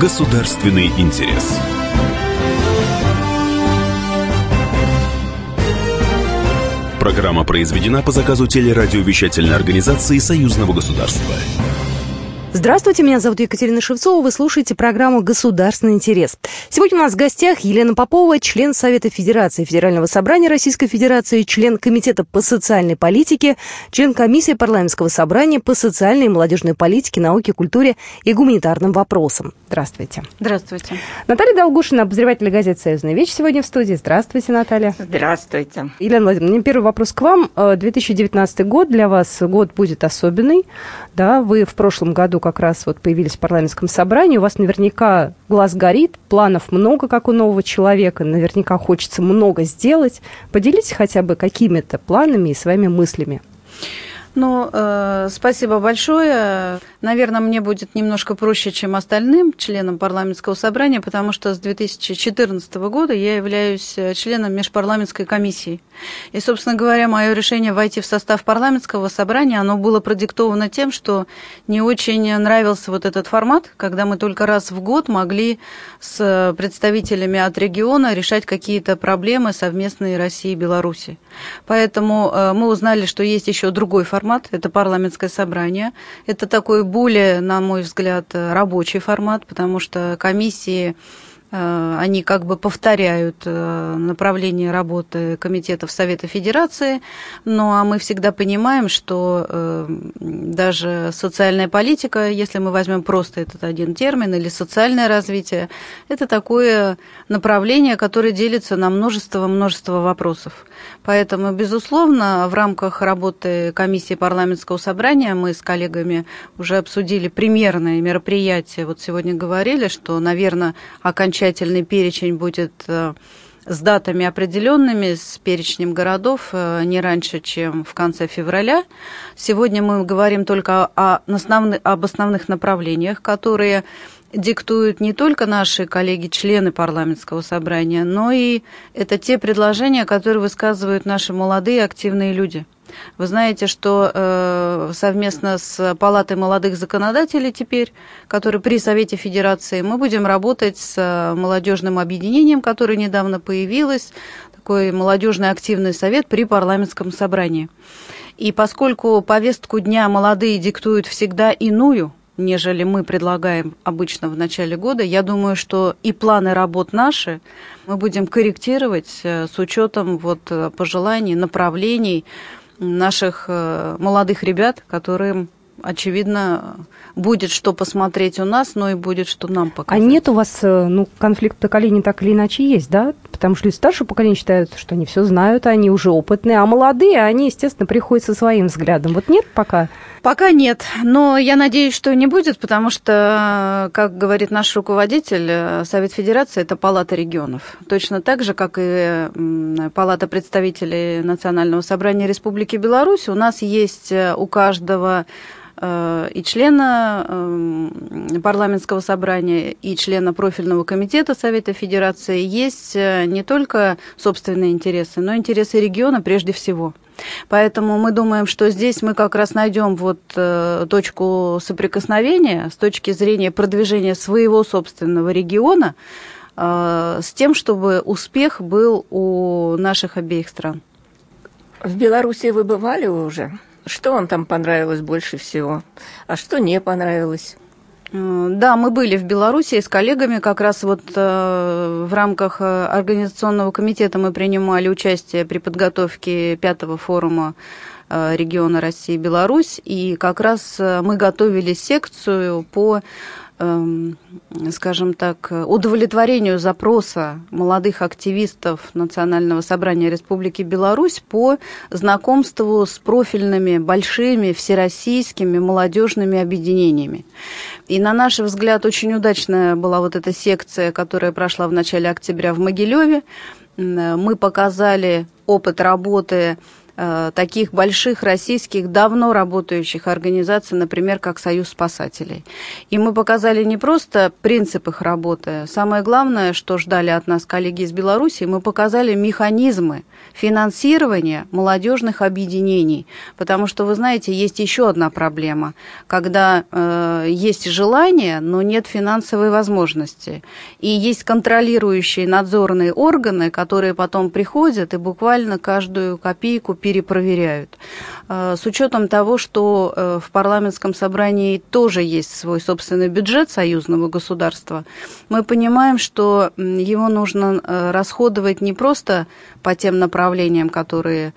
Государственный интерес. Программа произведена по заказу телерадиовещательной организации Союзного государства. Здравствуйте, меня зовут Екатерина Шевцова, вы слушаете программу «Государственный интерес». Сегодня у нас в гостях Елена Попова, член Совета Федерации Федерального собрания Российской Федерации, член Комитета по социальной политике, член Комиссии парламентского собрания по социальной и молодежной политике, науке, культуре и гуманитарным вопросам. Здравствуйте. Здравствуйте. Наталья Долгушина, обозреватель газеты «Союзная вещь» сегодня в студии. Здравствуйте, Наталья. Здравствуйте. Елена Владимировна, первый вопрос к вам. 2019 год для вас год будет особенный. Да, вы в прошлом году как раз вот появились в парламентском собрании, у вас наверняка глаз горит, планов много, как у нового человека, наверняка хочется много сделать. Поделитесь хотя бы какими-то планами и своими мыслями. Ну, э, спасибо большое. Наверное, мне будет немножко проще, чем остальным членам парламентского собрания, потому что с 2014 года я являюсь э, членом межпарламентской комиссии. И, собственно говоря, мое решение войти в состав парламентского собрания, оно было продиктовано тем, что не очень нравился вот этот формат, когда мы только раз в год могли с представителями от региона решать какие-то проблемы совместные России и Беларуси. Поэтому э, мы узнали, что есть еще другой формат, это парламентское собрание. Это такой более, на мой взгляд, рабочий формат, потому что комиссии Э, они как бы повторяют э, направление работы комитетов Совета Федерации, ну а мы всегда понимаем, что э, даже социальная политика, если мы возьмем просто этот один термин, или социальное развитие, это такое направление, которое делится на множество-множество вопросов. Поэтому, безусловно, в рамках работы комиссии парламентского собрания мы с коллегами уже обсудили примерные мероприятия. Вот сегодня говорили, что, наверное, окончательно окончательный перечень будет э, с датами определенными, с перечнем городов э, не раньше, чем в конце февраля. Сегодня мы говорим только о, основных, об основных направлениях, которые диктуют не только наши коллеги-члены парламентского собрания, но и это те предложения, которые высказывают наши молодые активные люди – вы знаете, что э, совместно с Палатой молодых законодателей теперь, который при Совете Федерации, мы будем работать с э, молодежным объединением, которое недавно появилось, такой молодежный активный совет при парламентском собрании. И поскольку повестку дня молодые диктуют всегда иную, нежели мы предлагаем обычно в начале года, я думаю, что и планы работ наши мы будем корректировать э, с учетом вот э, пожеланий, направлений, наших э, молодых ребят, которым очевидно, будет что посмотреть у нас, но и будет что нам показать. А нет у вас, э, ну, конфликт поколений так или иначе есть, да? Потому что люди старшего поколения считают, что они все знают, они уже опытные, а молодые, они, естественно, приходят со своим взглядом. Вот нет пока? Пока нет, но я надеюсь, что не будет, потому что, как говорит наш руководитель, э, Совет Федерации – это палата регионов. Точно так же, как и палата представителей Национального собрания Республики Беларусь, у нас есть э, у каждого и члена эм, парламентского собрания, и члена профильного комитета Совета Федерации есть э, не только собственные интересы, но и интересы региона прежде всего. Поэтому мы думаем, что здесь мы как раз найдем вот э, точку соприкосновения с точки зрения продвижения своего собственного региона с тем, чтобы успех был у наших обеих стран. В Беларуси вы бывали уже? Что вам там понравилось больше всего? А что не понравилось? Э, да, мы были в Беларуси с коллегами, как раз вот э, в рамках э, организационного комитета мы принимали участие при подготовке пятого форума региона России Беларусь, и как раз мы готовили секцию по скажем так, удовлетворению запроса молодых активистов Национального собрания Республики Беларусь по знакомству с профильными большими всероссийскими молодежными объединениями. И на наш взгляд очень удачная была вот эта секция, которая прошла в начале октября в Могилеве. Мы показали опыт работы таких больших российских, давно работающих организаций, например, как Союз спасателей. И мы показали не просто принцип их работы, самое главное, что ждали от нас коллеги из Беларуси, мы показали механизмы финансирования молодежных объединений. Потому что, вы знаете, есть еще одна проблема, когда э, есть желание, но нет финансовой возможности. И есть контролирующие надзорные органы, которые потом приходят и буквально каждую копейку перепроверяют. Э, с учетом того, что э, в парламентском собрании тоже есть свой собственный бюджет союзного государства, мы понимаем, что его нужно э, расходовать не просто по тем направлениям, которые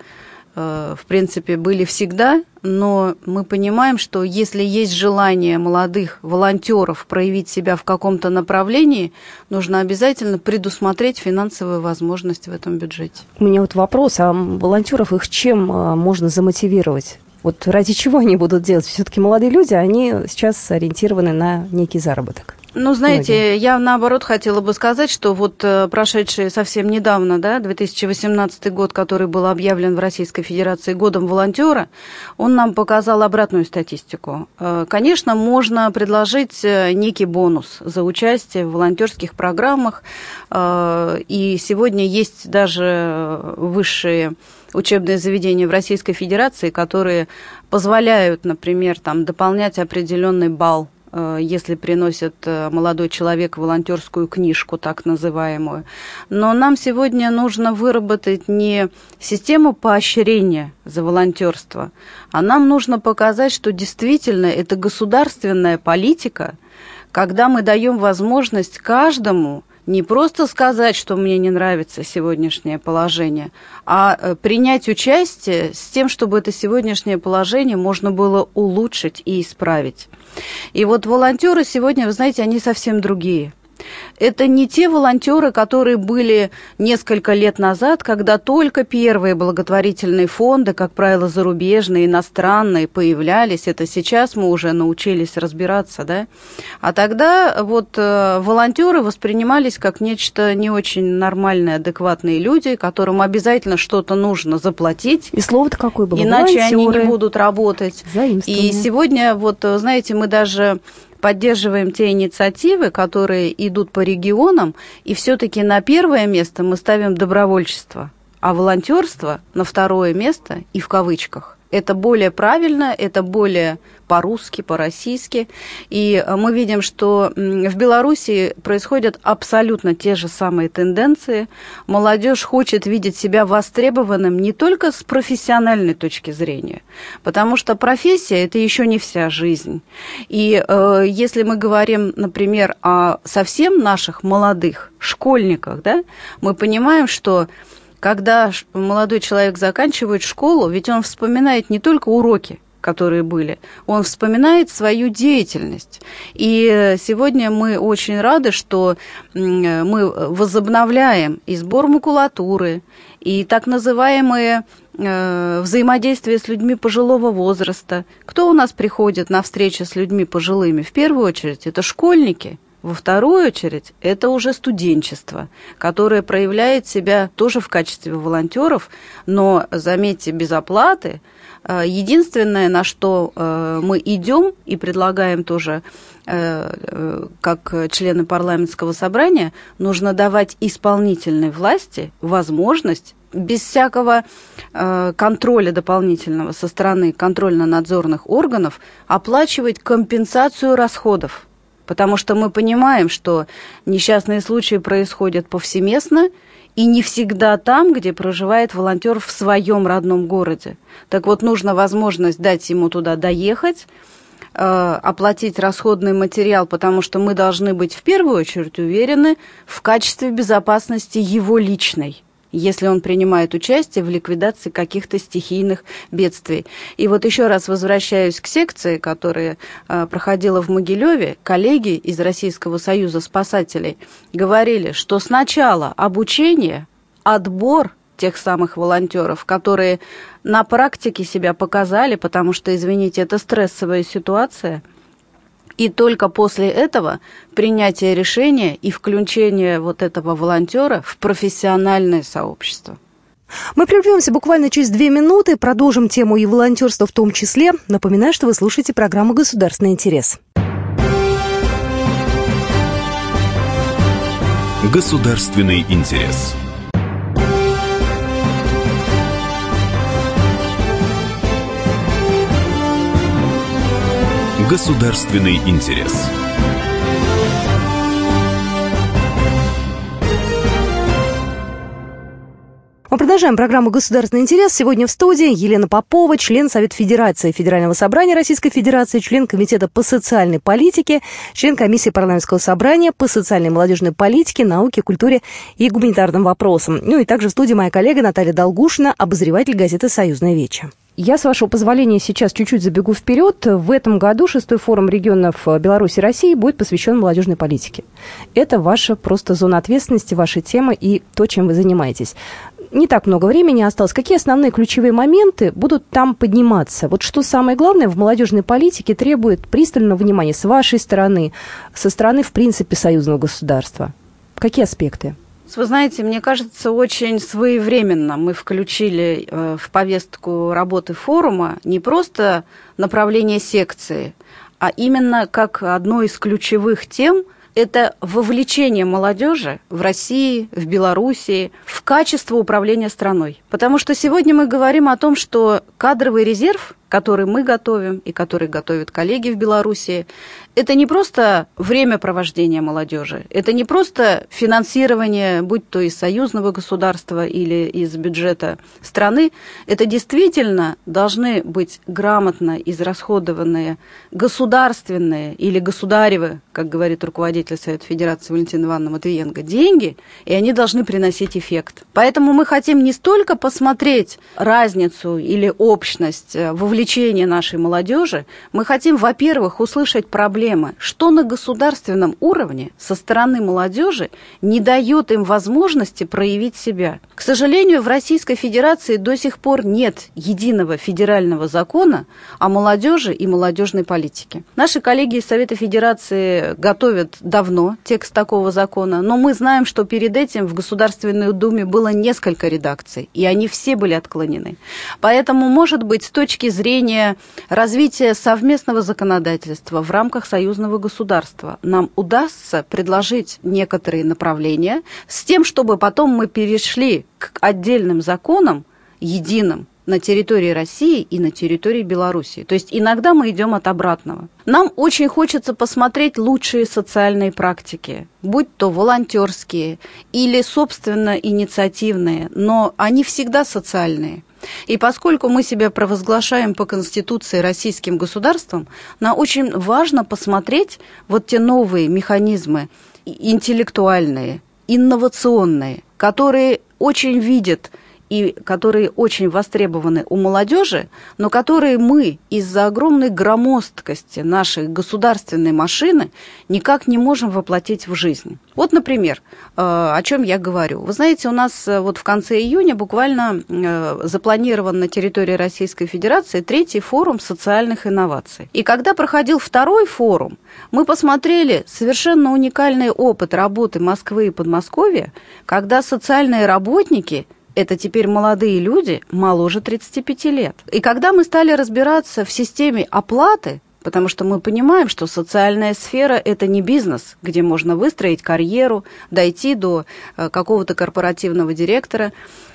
в принципе, были всегда, но мы понимаем, что если есть желание молодых волонтеров проявить себя в каком-то направлении, нужно обязательно предусмотреть финансовую возможность в этом бюджете. У меня вот вопрос, а волонтеров их чем а, можно замотивировать? Вот ради чего они будут делать? Все-таки молодые люди, они сейчас ориентированы на некий заработок. Ну, знаете, Многие. я наоборот хотела бы сказать, что вот э, прошедший совсем недавно, да, 2018 год, который был объявлен в Российской Федерации годом волонтера, он нам показал обратную статистику. Э, конечно, можно предложить э, некий бонус за участие в волонтерских программах, и сегодня есть даже высшие учебные заведения в Российской Федерации, которые позволяют, например, там, дополнять определенный балл если приносит э, молодой человек волонтерскую книжку, так называемую. Но нам сегодня нужно выработать не систему поощрения за волонтерство, а нам нужно показать, что действительно это государственная политика, когда мы даем возможность каждому не просто сказать, что мне не нравится сегодняшнее положение, а э, принять участие с тем, чтобы это сегодняшнее положение можно было улучшить и исправить. И вот волонтеры сегодня, вы знаете, они совсем другие – это не те волонтеры, которые были несколько лет назад, когда только первые благотворительные фонды, как правило, зарубежные, иностранные, появлялись. Это сейчас мы уже научились разбираться, да? А тогда вот э, волонтеры воспринимались как нечто не очень нормальное, адекватные люди, которым обязательно что-то нужно заплатить. И слово-то какое было? Иначе Волонтеры. они не будут работать. И сегодня, вот, знаете, мы даже поддерживаем те инициативы, которые идут по регионам, и все-таки на первое место мы ставим добровольчество, а волонтерство на второе место и в кавычках. Это более правильно, это более по-русски, по-российски. И э, мы видим, что в Беларуси происходят абсолютно те же самые тенденции. Молодежь хочет видеть себя востребованным не только с профессиональной точки зрения, потому что профессия – это еще не вся жизнь. И э, если мы говорим, например, о совсем наших молодых школьниках, да, мы понимаем, что когда молодой человек заканчивает школу, ведь он вспоминает не только уроки, которые были, он вспоминает свою деятельность. И сегодня мы очень рады, что мы возобновляем и сбор макулатуры, и так называемые э, взаимодействие с людьми пожилого возраста. Кто у нас приходит на встречи с людьми пожилыми? В первую очередь это школьники – во вторую очередь, это уже студенчество, которое проявляет себя тоже в качестве волонтеров, но, заметьте, без оплаты. Э, единственное, на что э, мы идем и предлагаем тоже э, как члены парламентского собрания, нужно давать исполнительной власти возможность без всякого контроля дополнительного со стороны контрольно-надзорных органов оплачивать компенсацию расходов потому что мы понимаем, что несчастные случаи происходят повсеместно и не всегда там, где проживает волонтер в своем родном городе. Так вот, нужно возможность дать ему туда доехать, э, оплатить расходный материал, потому что мы должны быть в первую очередь уверены в качестве безопасности его личной если он принимает участие в ликвидации каких-то стихийных бедствий. И вот еще раз возвращаюсь к секции, которая э, проходила в Могилеве. Коллеги из Российского союза спасателей говорили, что сначала обучение, отбор тех самых волонтеров, которые на практике себя показали, потому что, извините, это стрессовая ситуация – и только после этого принятие решения и включение вот этого волонтера в профессиональное сообщество. Мы прервемся буквально через две минуты, продолжим тему и волонтерства в том числе. Напоминаю, что вы слушаете программу «Государственный интерес». Государственный интерес. Государственный интерес. Мы продолжаем программу «Государственный интерес». Сегодня в студии Елена Попова, член Совета Федерации Федерального собрания Российской Федерации, член Комитета по социальной политике, член Комиссии парламентского собрания по социальной и молодежной политике, науке, культуре и гуманитарным вопросам. Ну и также в студии моя коллега Наталья Долгушина, обозреватель газеты «Союзная веча». Я, с вашего позволения, сейчас чуть-чуть забегу вперед. В этом году шестой форум регионов Беларуси и России будет посвящен молодежной политике. Это ваша просто зона ответственности, ваша тема и то, чем вы занимаетесь не так много времени осталось. Какие основные ключевые моменты будут там подниматься? Вот что самое главное в молодежной политике требует пристального внимания с вашей стороны, со стороны, в принципе, союзного государства? Какие аспекты? Вы знаете, мне кажется, очень своевременно мы включили э, в повестку работы форума не просто направление секции, а именно как одну из ключевых тем – это вовлечение молодежи в России, в Белоруссии в качество управления страной. Потому что сегодня мы говорим о том, что кадровый резерв который мы готовим и который готовят коллеги в Беларуси, это не просто время провождения молодежи, это не просто финансирование, будь то из союзного государства или из бюджета страны, это действительно должны быть грамотно израсходованные государственные или государевы, как говорит руководитель Совета Федерации Валентина Ивановна Матвиенко, деньги, и они должны приносить эффект. Поэтому мы хотим не столько посмотреть разницу или общность вовлечения вовлечения нашей молодежи, мы хотим, во-первых, услышать проблемы, что на государственном уровне со стороны молодежи не дает им возможности проявить себя. К сожалению, в Российской Федерации до сих пор нет единого федерального закона о молодежи и молодежной политике. Наши коллеги из Совета Федерации готовят давно текст такого закона, но мы знаем, что перед этим в Государственной Думе было несколько редакций, и они все были отклонены. Поэтому, может быть, с точки зрения развития совместного законодательства в рамках союзного государства нам удастся предложить некоторые направления с тем, чтобы потом мы перешли к отдельным законам, единым, на территории России и на территории Беларуси. То есть иногда мы идем от обратного. Нам очень хочется посмотреть лучшие социальные практики, будь то волонтерские или, собственно, инициативные, но они всегда социальные. И поскольку мы себя провозглашаем по Конституции российским государством, нам очень важно посмотреть вот те новые механизмы интеллектуальные, инновационные, которые очень видят и которые очень востребованы у молодежи, но которые мы из-за огромной громоздкости нашей государственной машины никак не можем воплотить в жизнь. Вот, например, э, о чем я говорю. Вы знаете, у нас э, вот в конце июня буквально э, запланирован на территории Российской Федерации третий форум социальных инноваций. И когда проходил второй форум, мы посмотрели совершенно уникальный опыт работы Москвы и Подмосковья, когда социальные работники – это теперь молодые люди моложе 35 лет. И когда мы стали разбираться в системе оплаты, потому что мы понимаем, что социальная сфера – это не бизнес, где можно выстроить карьеру, дойти до э, какого-то корпоративного директора,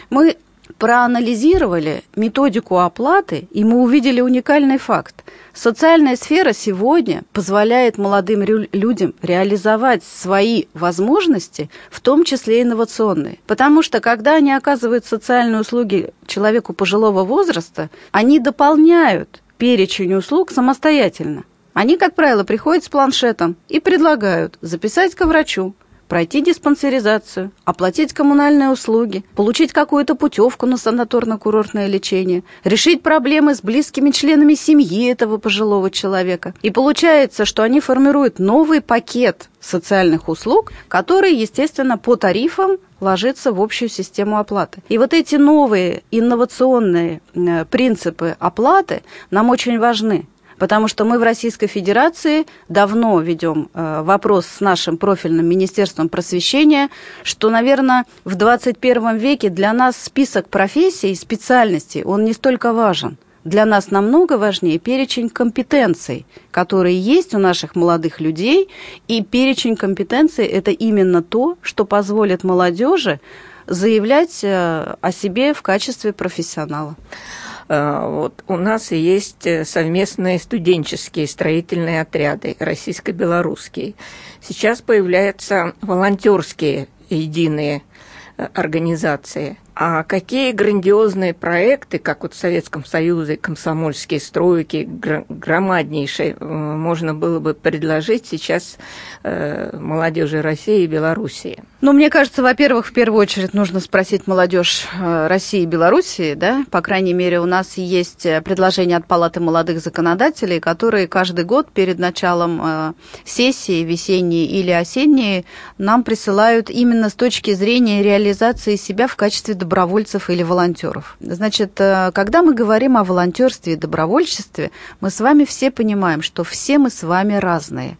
мы проанализировали методику оплаты, и мы увидели уникальный факт. Социальная сфера сегодня позволяет молодым людям реализовать свои возможности, в том числе инновационные. Потому что, когда они оказывают социальные услуги человеку пожилого возраста, они дополняют перечень услуг самостоятельно. Они, как правило, приходят с планшетом и предлагают записать к врачу, пройти диспансеризацию, оплатить коммунальные услуги, получить какую-то путевку на санаторно-курортное лечение, решить проблемы с близкими членами семьи этого пожилого человека. И получается, что они формируют новый пакет социальных услуг, который, естественно, по тарифам ложится в общую систему оплаты. И вот эти новые инновационные э, принципы оплаты нам очень важны Потому что мы в Российской Федерации давно ведем э, вопрос с нашим профильным Министерством просвещения, что, наверное, в 21 веке для нас список профессий специальностей, он не столько важен. Для нас намного важнее перечень компетенций, которые есть у наших молодых людей, и перечень компетенций – это именно то, что позволит молодежи заявлять э, о себе в качестве профессионала. Э, вот у нас есть э, совместные студенческие строительные отряды российско-белорусские. Сейчас появляются волонтерские единые организации. А какие грандиозные проекты, как вот в Советском Союзе, комсомольские стройки, громаднейшие, э, можно было бы предложить сейчас э, молодежи России и Белоруссии? Ну, мне кажется, во-первых, в первую очередь нужно спросить молодежь э, России и Белоруссии, да, по крайней мере, у нас есть предложение от Палаты молодых законодателей, которые каждый год перед началом сессии, весенней или осенней, нам присылают именно с точки зрения реализации себя в качестве добровольцев или волонтеров. Значит, э, когда мы говорим о волонтерстве и добровольчестве, мы с вами все понимаем, что все мы с вами разные.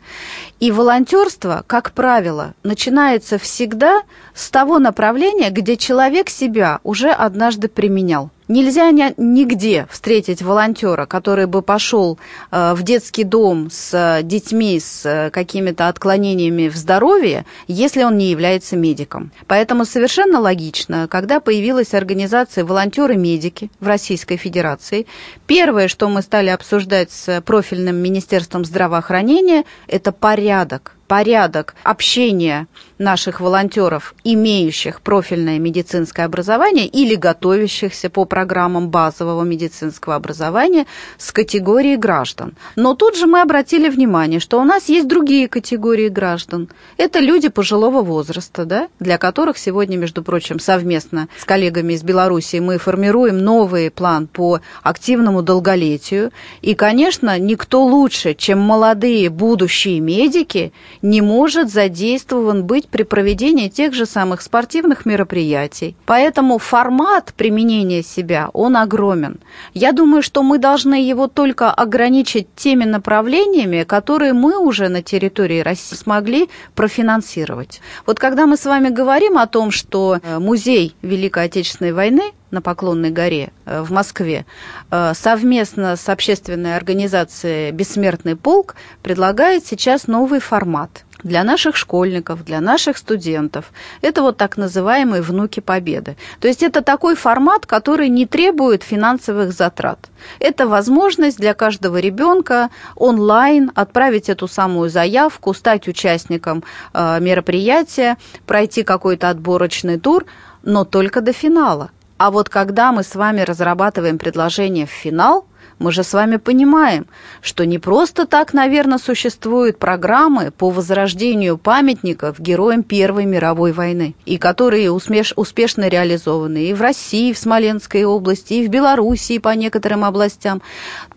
И волонтерство, как правило, начинается всегда с того направления, где человек себя уже однажды применял. Нельзя нигде встретить волонтера, который бы пошел э, в детский дом с э, детьми с э, какими-то отклонениями в здоровье, если он не является медиком. Поэтому совершенно логично, когда появилась организация «Волонтеры-медики» в Российской Федерации, первое, что мы стали обсуждать с профильным Министерством здравоохранения, это порядок порядок общения наших волонтеров, имеющих профильное медицинское образование или готовящихся по программам базового медицинского образования с категорией граждан. Но тут же мы обратили внимание, что у нас есть другие категории граждан. Это люди пожилого возраста, да, для которых сегодня, между прочим, совместно с коллегами из Беларуси мы формируем новый план по активному долголетию. И, конечно, никто лучше, чем молодые будущие медики, не может задействован быть при проведении тех же самых спортивных мероприятий. Поэтому формат применения себя, он огромен. Я думаю, что мы должны его только ограничить теми направлениями, которые мы уже на территории России смогли профинансировать. Вот когда мы с вами говорим о том, что э, музей Великой Отечественной войны на Поклонной горе э, в Москве э, совместно с общественной организацией «Бессмертный полк» предлагает сейчас новый формат для наших школьников, для наших студентов. Это вот так называемые «внуки Победы». То есть это такой формат, который не требует финансовых затрат. Это возможность для каждого ребенка онлайн отправить эту самую заявку, стать участником э, мероприятия, пройти какой-то отборочный тур, но только до финала. А вот когда мы с вами разрабатываем предложение в финал, мы же с вами понимаем, что не просто так, наверное, существуют программы по возрождению памятников героям Первой мировой войны, и которые успеш, успешно реализованы и в России, и в Смоленской области, и в Белоруссии по некоторым областям.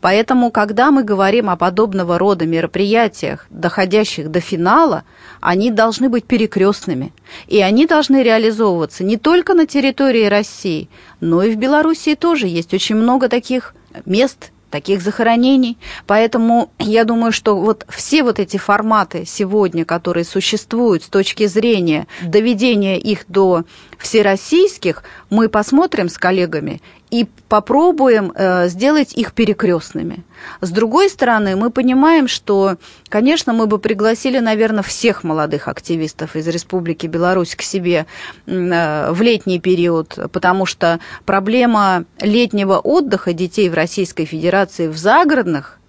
Поэтому, когда мы говорим о подобного рода мероприятиях, доходящих до финала, они должны быть перекрестными. И они должны реализовываться не только на территории России, но и в Белоруссии тоже есть очень много таких мест, таких захоронений. Поэтому я думаю, что вот все вот эти форматы сегодня, которые существуют с точки зрения доведения их до всероссийских, мы посмотрим с коллегами и попробуем э, сделать их перекрестными. С другой стороны, мы понимаем, что, конечно, мы бы пригласили, наверное, всех молодых активистов из Республики Беларусь к себе э, в летний период, потому что проблема летнего отдыха детей в Российской Федерации в загородных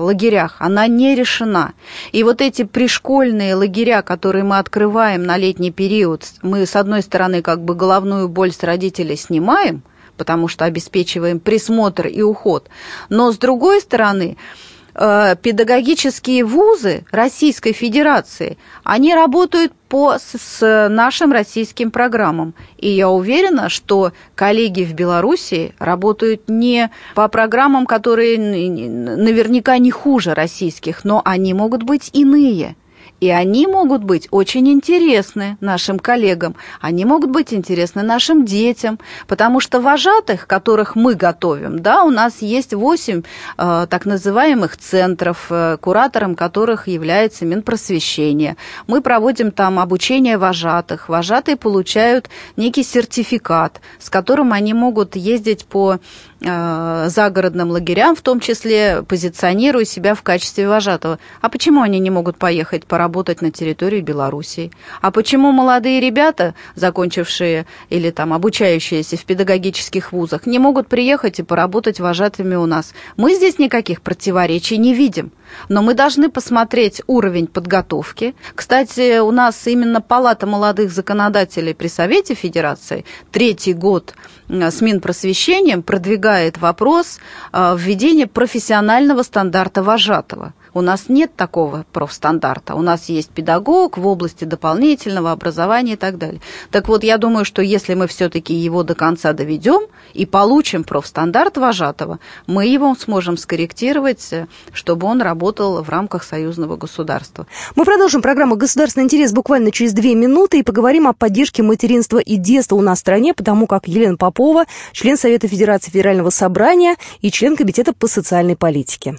лагерях, она не решена. И вот эти пришкольные лагеря, которые мы открываем на летний период, мы, с одной стороны, как бы головную боль с родителей снимаем – потому что обеспечиваем присмотр и уход. Но с другой стороны, э, педагогические вузы Российской Федерации, они работают по, с нашим российским программам. И я уверена, что коллеги в Беларуси работают не по программам, которые наверняка не хуже российских, но они могут быть иные. И они могут быть очень интересны нашим коллегам, они могут быть интересны нашим детям, потому что вожатых, которых мы готовим, да, у нас есть 8 э, так называемых центров, э, куратором которых является Минпросвещение. Мы проводим там обучение вожатых. Вожатые получают некий сертификат, с которым они могут ездить по загородным лагерям, в том числе позиционируя себя в качестве вожатого. А почему они не могут поехать поработать на территории Белоруссии? А почему молодые ребята, закончившие или там обучающиеся в педагогических вузах, не могут приехать и поработать вожатыми у нас? Мы здесь никаких противоречий не видим. Но мы должны посмотреть уровень подготовки. Кстати, у нас именно Палата молодых законодателей при Совете Федерации третий год Э, с Минпросвещением продвигает вопрос э, введения профессионального стандарта вожатого – у нас нет такого профстандарта. У нас есть педагог в области дополнительного образования и так далее. Так вот, я думаю, что если мы все-таки его до конца доведем и получим профстандарт вожатого, мы его сможем скорректировать, чтобы он работал в рамках союзного государства. Мы продолжим программу «Государственный интерес» буквально через две минуты и поговорим о поддержке материнства и детства у нас в стране, потому как Елена Попова, член Совета Федерации Федерального собрания и член Комитета по социальной политике.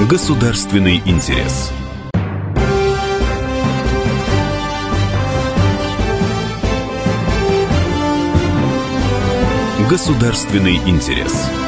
Государственный интерес. Государственный интерес.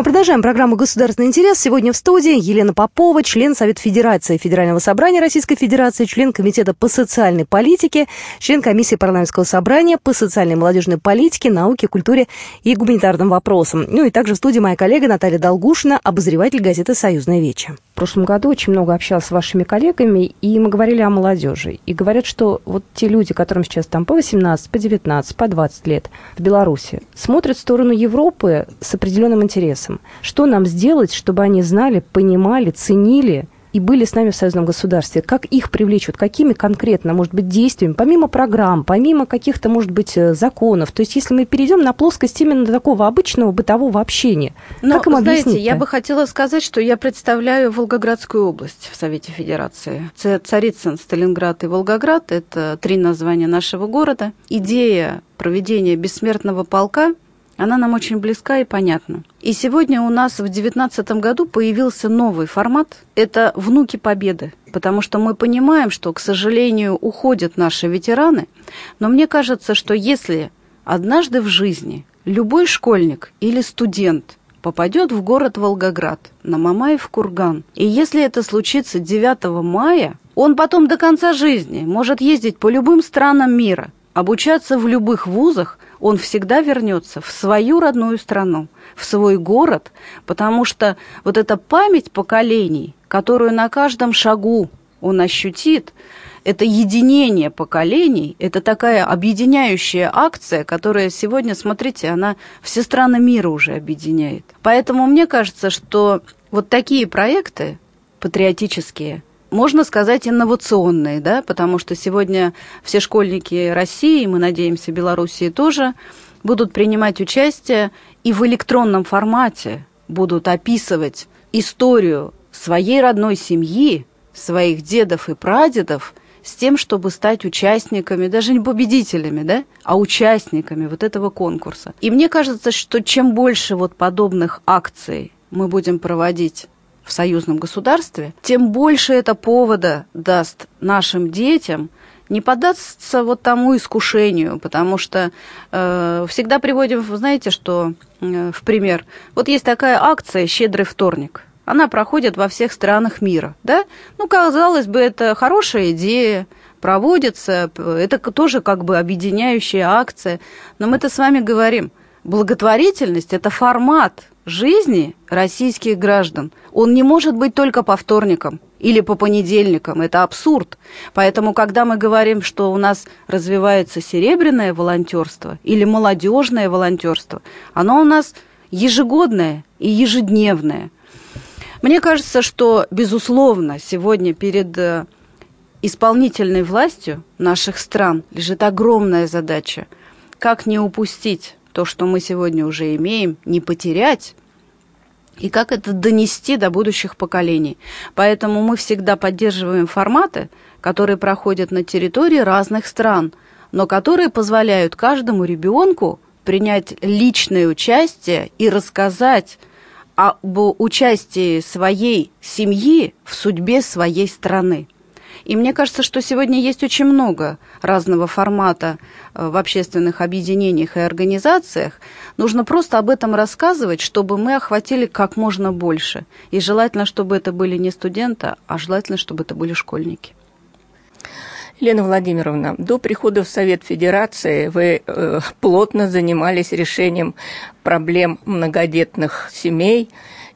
Мы продолжаем программу «Государственный интерес». Сегодня в студии Елена Попова, член Совета Федерации Федерального собрания Российской Федерации, член Комитета по социальной политике, член Комиссии парламентского собрания по социальной и молодежной политике, науке, культуре и гуманитарным вопросам. Ну и также в студии моя коллега Наталья Долгушина, обозреватель газеты «Союзная веча». В прошлом году очень много общалась с вашими коллегами, и мы говорили о молодежи. И говорят, что вот те люди, которым сейчас там по 18, по 19, по 20 лет в Беларуси, смотрят в сторону Европы с определенным интересом интересам. Что нам сделать, чтобы они знали, понимали, ценили и были с нами в союзном государстве, как их привлечь, вот какими конкретно, может быть, действиями, помимо программ, помимо каких-то, может быть, э, законов. То есть, если мы перейдем на плоскость именно такого обычного бытового общения, Но, как им знаете, я бы хотела сказать, что я представляю Волгоградскую область в Совете Федерации. Царицын, Сталинград и Волгоград – это три названия нашего города. Идея проведения бессмертного полка – она нам очень близка и понятна. И сегодня у нас в 2019 году появился новый формат. Это «Внуки Победы». Потому что мы понимаем, что, к сожалению, уходят наши ветераны. Но мне кажется, что если однажды в жизни любой школьник или студент попадет в город Волгоград, на Мамаев курган, и если это случится 9 мая, он потом до конца жизни может ездить по любым странам мира, обучаться в любых вузах – он всегда вернется в свою родную страну, в свой город, потому что вот эта память поколений, которую на каждом шагу он ощутит, это единение поколений, это такая объединяющая акция, которая сегодня, смотрите, она все страны мира уже объединяет. Поэтому мне кажется, что вот такие проекты патриотические – можно сказать, инновационные, да, потому что сегодня все школьники России, мы надеемся, Белоруссии тоже, будут принимать участие и в электронном формате будут описывать историю своей родной семьи, своих дедов и прадедов, с тем, чтобы стать участниками, даже не победителями, да, а участниками вот этого конкурса. И мне кажется, что чем больше вот подобных акций мы будем проводить в союзном государстве, тем больше это повода даст нашим детям не поддаться вот тому искушению, потому что э, всегда приводим, знаете, что э, в пример, вот есть такая акция «Щедрый вторник», она проходит во всех странах мира, да? Ну, казалось бы, это хорошая идея, проводится, это тоже как бы объединяющая акция, но мы-то с вами говорим, благотворительность – это формат жизни российских граждан. Он не может быть только по вторникам или по понедельникам. Это абсурд. Поэтому, когда мы говорим, что у нас развивается серебряное волонтерство или молодежное волонтерство, оно у нас ежегодное и ежедневное. Мне кажется, что, безусловно, сегодня перед э, исполнительной властью наших стран лежит огромная задача, как не упустить то, что мы сегодня уже имеем, не потерять, и как это донести до будущих поколений. Поэтому мы всегда поддерживаем форматы, которые проходят на территории разных стран, но которые позволяют каждому ребенку принять личное участие и рассказать об участии своей семьи в судьбе своей страны. И мне кажется, что сегодня есть очень много разного формата э, в общественных объединениях и организациях. Нужно просто об этом рассказывать, чтобы мы охватили как можно больше. И желательно, чтобы это были не студенты, а желательно, чтобы это были школьники. Елена Владимировна, до прихода в Совет Федерации вы э, плотно занимались решением проблем многодетных семей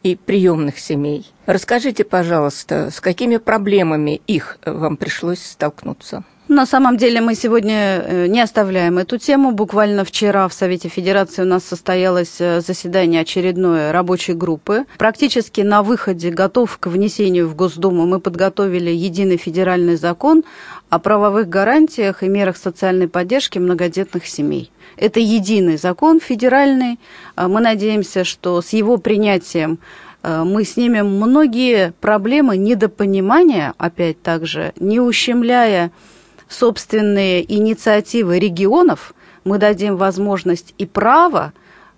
и приемных семей. Расскажите, пожалуйста, с какими проблемами их вам пришлось столкнуться? На самом деле мы сегодня э, не оставляем эту тему. Буквально вчера в Совете Федерации у нас состоялось э, заседание очередной рабочей группы. Практически на выходе, готов к внесению в Госдуму, мы подготовили единый федеральный закон о правовых гарантиях и мерах социальной поддержки многодетных семей. Это единый закон федеральный. А мы надеемся, что с его принятием э, мы снимем многие проблемы недопонимания, опять также, не ущемляя собственные инициативы регионов, мы дадим возможность и право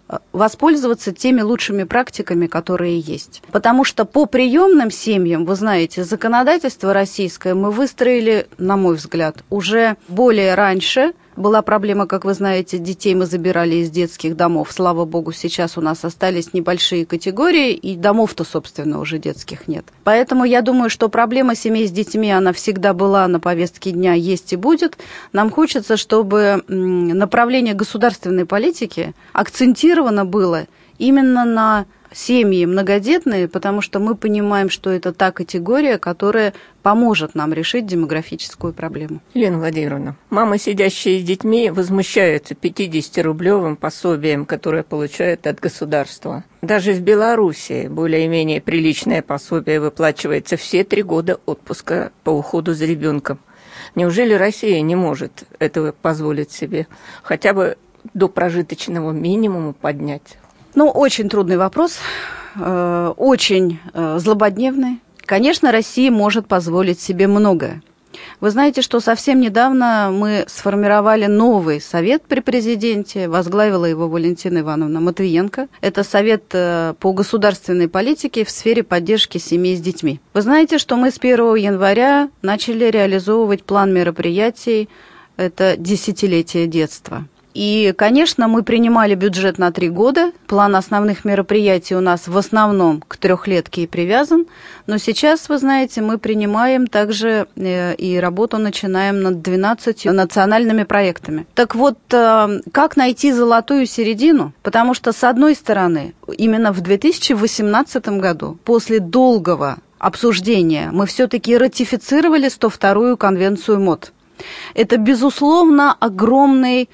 э, воспользоваться теми лучшими практиками, которые есть. Потому что по приемным семьям, вы знаете, законодательство российское мы выстроили, на мой взгляд, уже более раньше – была проблема, как вы знаете, детей мы забирали из детских домов. Слава богу, сейчас у нас остались небольшие категории, и домов-то, собственно, уже детских нет. Поэтому я думаю, что проблема семей с детьми, она всегда была на повестке дня, есть и будет. Нам хочется, чтобы направление государственной политики акцентировано было именно на семьи многодетные, потому что мы понимаем, что это та категория, которая поможет нам решить демографическую проблему. Елена Владимировна, мамы, сидящие с детьми, возмущаются 50-рублевым пособием, которое получают от государства. Даже в Беларуси более-менее приличное пособие выплачивается все три года отпуска по уходу за ребенком. Неужели Россия не может этого позволить себе? Хотя бы до прожиточного минимума поднять? Ну, очень трудный вопрос, э, очень э, злободневный. Конечно, Россия может позволить себе многое. Вы знаете, что совсем недавно мы сформировали новый совет при президенте, возглавила его Валентина Ивановна Матвиенко. Это совет э, по государственной политике в сфере поддержки семей с детьми. Вы знаете, что мы с 1 января начали реализовывать план мероприятий, это десятилетие детства. И, конечно, мы принимали бюджет на три года. План основных мероприятий у нас в основном к трехлетке и привязан. Но сейчас, вы знаете, мы принимаем также э, и работу начинаем над 12 национальными проектами. Так вот, э, как найти золотую середину? Потому что, с одной стороны, именно в 2018 году, после долгого обсуждения, мы все-таки ратифицировали 102-ю конвенцию МОД. Это, безусловно, огромный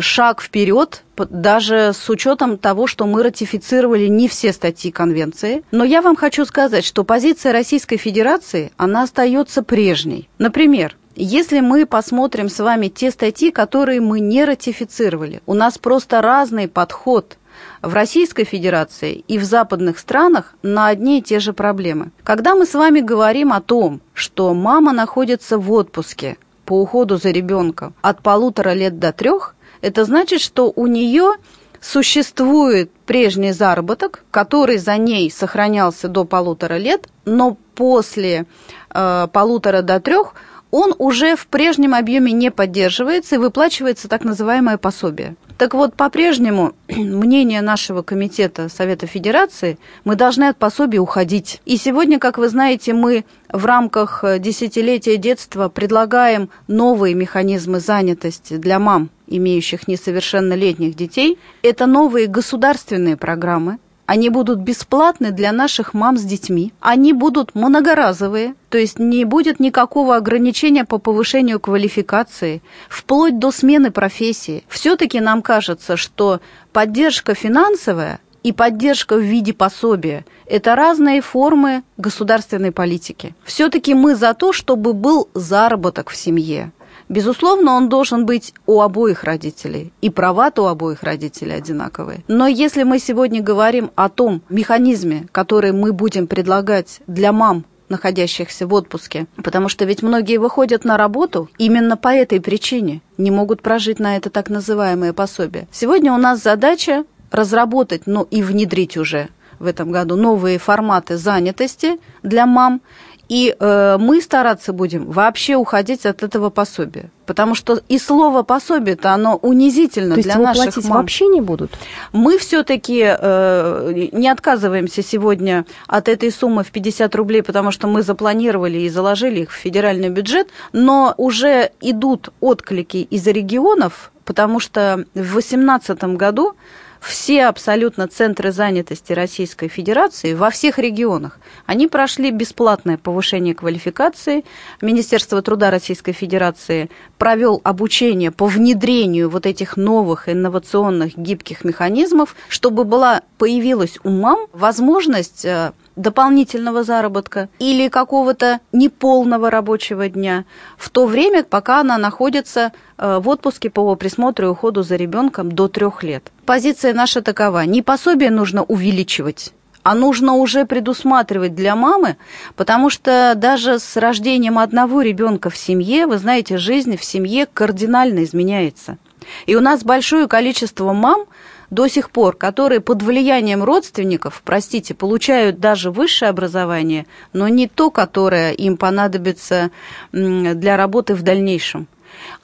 шаг вперед, даже с учетом того, что мы ратифицировали не все статьи конвенции. Но я вам хочу сказать, что позиция Российской Федерации, она остается прежней. Например, если мы посмотрим с вами те статьи, которые мы не ратифицировали, у нас просто разный подход в Российской Федерации и в западных странах на одни и те же проблемы. Когда мы с вами говорим о том, что мама находится в отпуске по уходу за ребенком от полутора лет до трех, это значит, что у нее существует прежний заработок, который за ней сохранялся до полутора лет, но после э, полутора до трех он уже в прежнем объеме не поддерживается и выплачивается так называемое пособие. Так вот, по-прежнему мнение нашего комитета Совета Федерации, мы должны от пособия уходить. И сегодня, как вы знаете, мы в рамках десятилетия детства предлагаем новые механизмы занятости для мам, имеющих несовершеннолетних детей. Это новые государственные программы, они будут бесплатны для наших мам с детьми. Они будут многоразовые, то есть не будет никакого ограничения по повышению квалификации, вплоть до смены профессии. Все-таки нам кажется, что поддержка финансовая и поддержка в виде пособия – это разные формы государственной политики. Все-таки мы за то, чтобы был заработок в семье, Безусловно, он должен быть у обоих родителей, и права-то у обоих родителей одинаковые. Но если мы сегодня говорим о том механизме, который мы будем предлагать для мам, находящихся в отпуске, потому что ведь многие выходят на работу именно по этой причине, не могут прожить на это так называемое пособие. Сегодня у нас задача разработать, ну и внедрить уже в этом году новые форматы занятости для мам и э, мы стараться будем вообще уходить от этого пособия. Потому что и слово пособие-то оно унизительно То для есть наших платить мам. вообще не будут? Мы все-таки э, не отказываемся сегодня от этой суммы в 50 рублей, потому что мы запланировали и заложили их в федеральный бюджет, но уже идут отклики из регионов, потому что в 2018 году все абсолютно центры занятости Российской Федерации во всех регионах, они прошли бесплатное повышение квалификации. Министерство труда Российской Федерации провел обучение по внедрению вот этих новых инновационных гибких механизмов, чтобы была, появилась у мам возможность э, дополнительного заработка или какого-то неполного рабочего дня в то время, пока она находится э, в отпуске по присмотру и уходу за ребенком до трех лет. Позиция наша такова. Не пособие нужно увеличивать, а нужно уже предусматривать для мамы, потому что даже с рождением одного ребенка в семье, вы знаете, жизнь в семье кардинально изменяется. И у нас большое количество мам, до сих пор, которые под влиянием родственников, простите, получают даже высшее образование, но не то, которое им понадобится для работы в дальнейшем.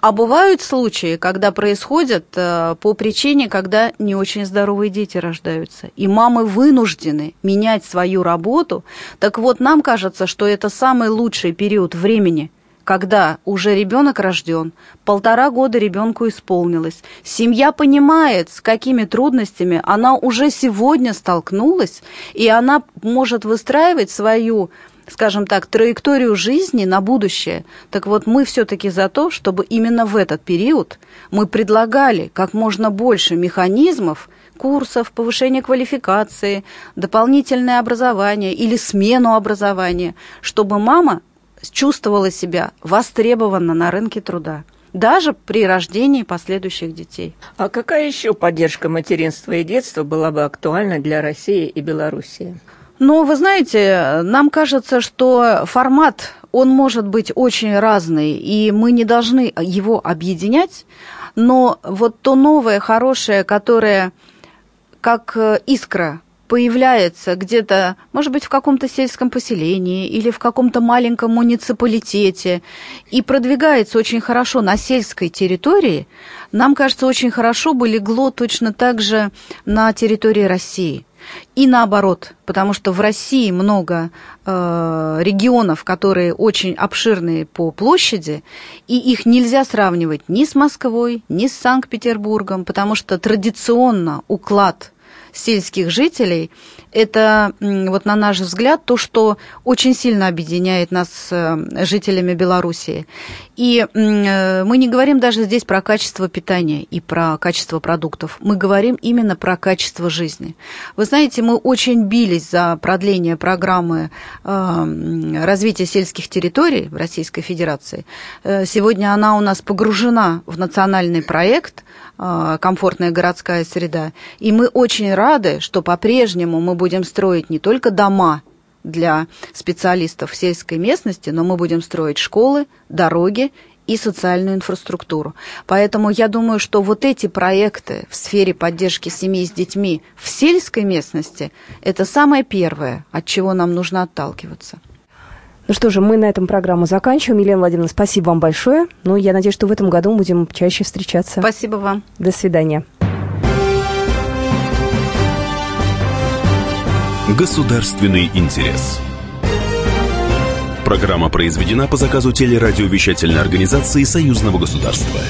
А бывают случаи, когда происходят э, по причине, когда не очень здоровые дети рождаются, и мамы вынуждены менять свою работу. Так вот, нам кажется, что это самый лучший период времени – когда уже ребенок рожден, полтора года ребенку исполнилось, семья понимает, с какими трудностями она уже сегодня столкнулась, и она может выстраивать свою скажем так, траекторию жизни на будущее. Так вот, мы все-таки за то, чтобы именно в этот период мы предлагали как можно больше механизмов, курсов, повышения квалификации, дополнительное образование или смену образования, чтобы мама чувствовала себя востребованно на рынке труда даже при рождении последующих детей. А какая еще поддержка материнства и детства была бы актуальна для России и Белоруссии? Ну, вы знаете, нам кажется, что формат, он может быть очень разный, и мы не должны его объединять, но вот то новое, хорошее, которое как искра появляется где-то, может быть, в каком-то сельском поселении или в каком-то маленьком муниципалитете и продвигается очень хорошо на сельской территории, нам кажется, очень хорошо бы легло точно так же на территории России. И наоборот, потому что в России много э, регионов, которые очень обширные по площади, и их нельзя сравнивать ни с Москвой, ни с Санкт-Петербургом, потому что традиционно уклад сельских жителей, это, вот на наш взгляд, то, что очень сильно объединяет нас с э, жителями Белоруссии. И э, мы не говорим даже здесь про качество питания и про качество продуктов. Мы говорим именно про качество жизни. Вы знаете, мы очень бились за продление программы э, развития сельских территорий в Российской Федерации. Сегодня она у нас погружена в национальный проект «Комфортная городская среда». И мы очень рады, что по-прежнему мы будем строить не только дома для специалистов в сельской местности, но мы будем строить школы, дороги и социальную инфраструктуру. Поэтому я думаю, что вот эти проекты в сфере поддержки семей с детьми в сельской местности – это самое первое, от чего нам нужно отталкиваться. Ну что же, мы на этом программу заканчиваем. Елена Владимировна, спасибо вам большое. Ну, я надеюсь, что в этом году мы будем чаще встречаться. Спасибо вам. До свидания. Государственный интерес. Программа произведена по заказу телерадиовещательной организации Союзного государства.